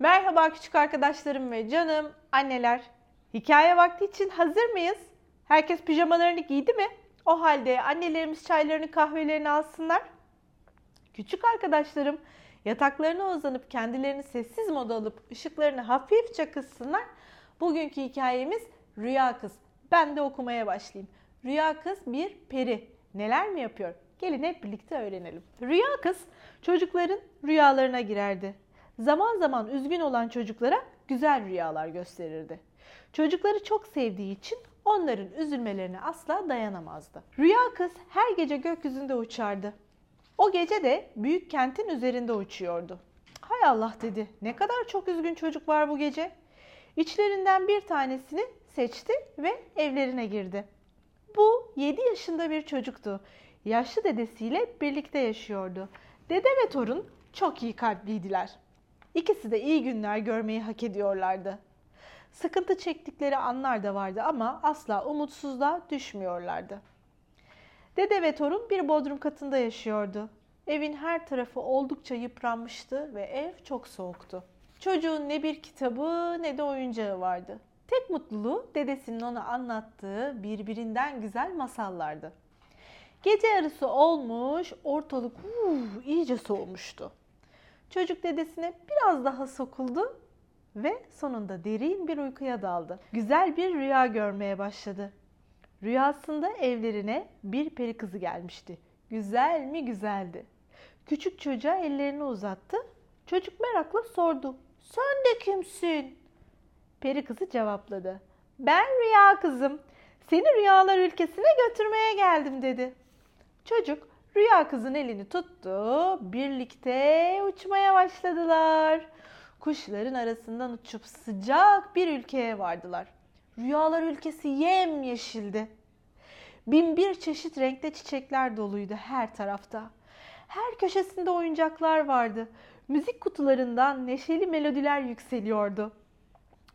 Merhaba küçük arkadaşlarım ve canım anneler. Hikaye vakti için hazır mıyız? Herkes pijamalarını giydi mi? O halde annelerimiz çaylarını kahvelerini alsınlar. Küçük arkadaşlarım yataklarına uzanıp kendilerini sessiz moda alıp ışıklarını hafifçe kıssınlar. Bugünkü hikayemiz Rüya Kız. Ben de okumaya başlayayım. Rüya Kız bir peri. Neler mi yapıyor? Gelin hep birlikte öğrenelim. Rüya Kız çocukların rüyalarına girerdi. Zaman zaman üzgün olan çocuklara güzel rüyalar gösterirdi. Çocukları çok sevdiği için onların üzülmelerine asla dayanamazdı. Rüya kız her gece gökyüzünde uçardı. O gece de büyük kentin üzerinde uçuyordu. Hay Allah dedi. Ne kadar çok üzgün çocuk var bu gece. İçlerinden bir tanesini seçti ve evlerine girdi. Bu 7 yaşında bir çocuktu. Yaşlı dedesiyle birlikte yaşıyordu. Dede ve torun çok iyi kalpliydiler. İkisi de iyi günler görmeyi hak ediyorlardı. Sıkıntı çektikleri anlar da vardı ama asla umutsuzluğa düşmüyorlardı. Dede ve torun bir bodrum katında yaşıyordu. Evin her tarafı oldukça yıpranmıştı ve ev çok soğuktu. Çocuğun ne bir kitabı ne de oyuncağı vardı. Tek mutluluğu dedesinin ona anlattığı birbirinden güzel masallardı. Gece yarısı olmuş, ortalık uu, iyice soğumuştu. Çocuk dedesine biraz daha sokuldu ve sonunda derin bir uykuya daldı. Güzel bir rüya görmeye başladı. Rüyasında evlerine bir peri kızı gelmişti. Güzel mi güzeldi. Küçük çocuğa ellerini uzattı. Çocuk merakla sordu. Sen de kimsin? Peri kızı cevapladı. Ben rüya kızım. Seni rüyalar ülkesine götürmeye geldim dedi. Çocuk rüya kızın elini tuttu. Birlikte uçmaya başladılar. Kuşların arasından uçup sıcak bir ülkeye vardılar. Rüyalar ülkesi yemyeşildi. Bin bir çeşit renkte çiçekler doluydu her tarafta. Her köşesinde oyuncaklar vardı. Müzik kutularından neşeli melodiler yükseliyordu.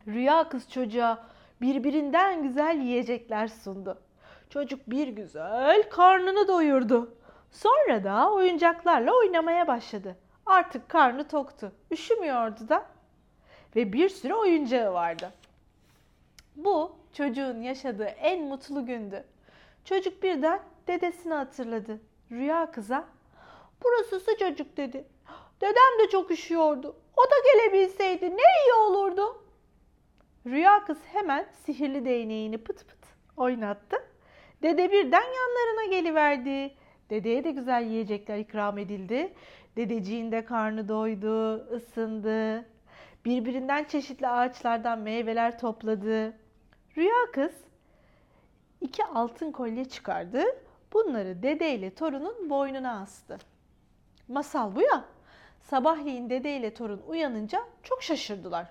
Rüya kız çocuğa birbirinden güzel yiyecekler sundu. Çocuk bir güzel karnını doyurdu. Sonra da oyuncaklarla oynamaya başladı. Artık karnı toktu. Üşümüyordu da. Ve bir sürü oyuncağı vardı. Bu çocuğun yaşadığı en mutlu gündü. Çocuk birden dedesini hatırladı. Rüya kıza, burası sıcacık dedi. Dedem de çok üşüyordu. O da gelebilseydi ne iyi olurdu. Rüya kız hemen sihirli değneğini pıt pıt oynattı. Dede birden yanlarına geliverdi. Dedeye de güzel yiyecekler ikram edildi. Dedeciğin de karnı doydu, ısındı. Birbirinden çeşitli ağaçlardan meyveler topladı. Rüya kız iki altın kolye çıkardı. Bunları dede ile torunun boynuna astı. Masal bu ya. Sabahleyin dede ile torun uyanınca çok şaşırdılar.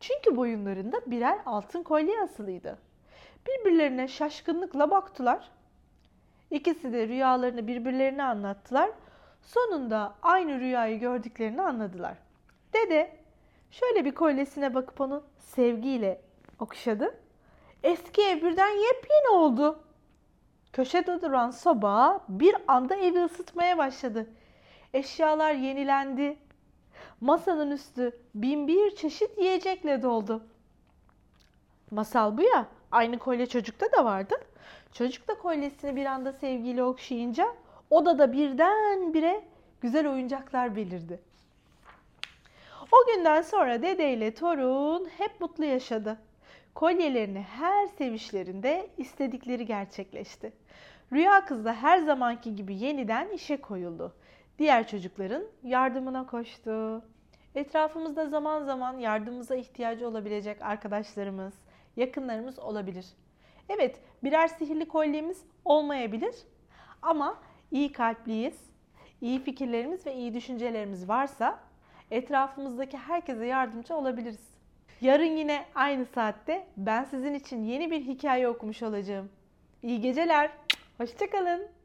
Çünkü boyunlarında birer altın kolye asılıydı. Birbirlerine şaşkınlıkla baktılar. İkisi de rüyalarını birbirlerine anlattılar. Sonunda aynı rüyayı gördüklerini anladılar. Dede şöyle bir kolyesine bakıp onu sevgiyle okşadı. Eski ev birden yepyeni oldu. Köşede duran soba bir anda evi ısıtmaya başladı. Eşyalar yenilendi. Masanın üstü bin bir çeşit yiyecekle doldu. Masal bu ya. Aynı kolye çocukta da vardı. Çocuk da kolyesini bir anda sevgiyle okşayınca odada birdenbire güzel oyuncaklar belirdi. O günden sonra dede ile torun hep mutlu yaşadı. Kolyelerini her sevişlerinde istedikleri gerçekleşti. Rüya kız da her zamanki gibi yeniden işe koyuldu. Diğer çocukların yardımına koştu. Etrafımızda zaman zaman yardımımıza ihtiyacı olabilecek arkadaşlarımız, yakınlarımız olabilir. Evet, birer sihirli kolyemiz olmayabilir ama iyi kalpliyiz, iyi fikirlerimiz ve iyi düşüncelerimiz varsa etrafımızdaki herkese yardımcı olabiliriz. Yarın yine aynı saatte ben sizin için yeni bir hikaye okumuş olacağım. İyi geceler. Hoşçakalın.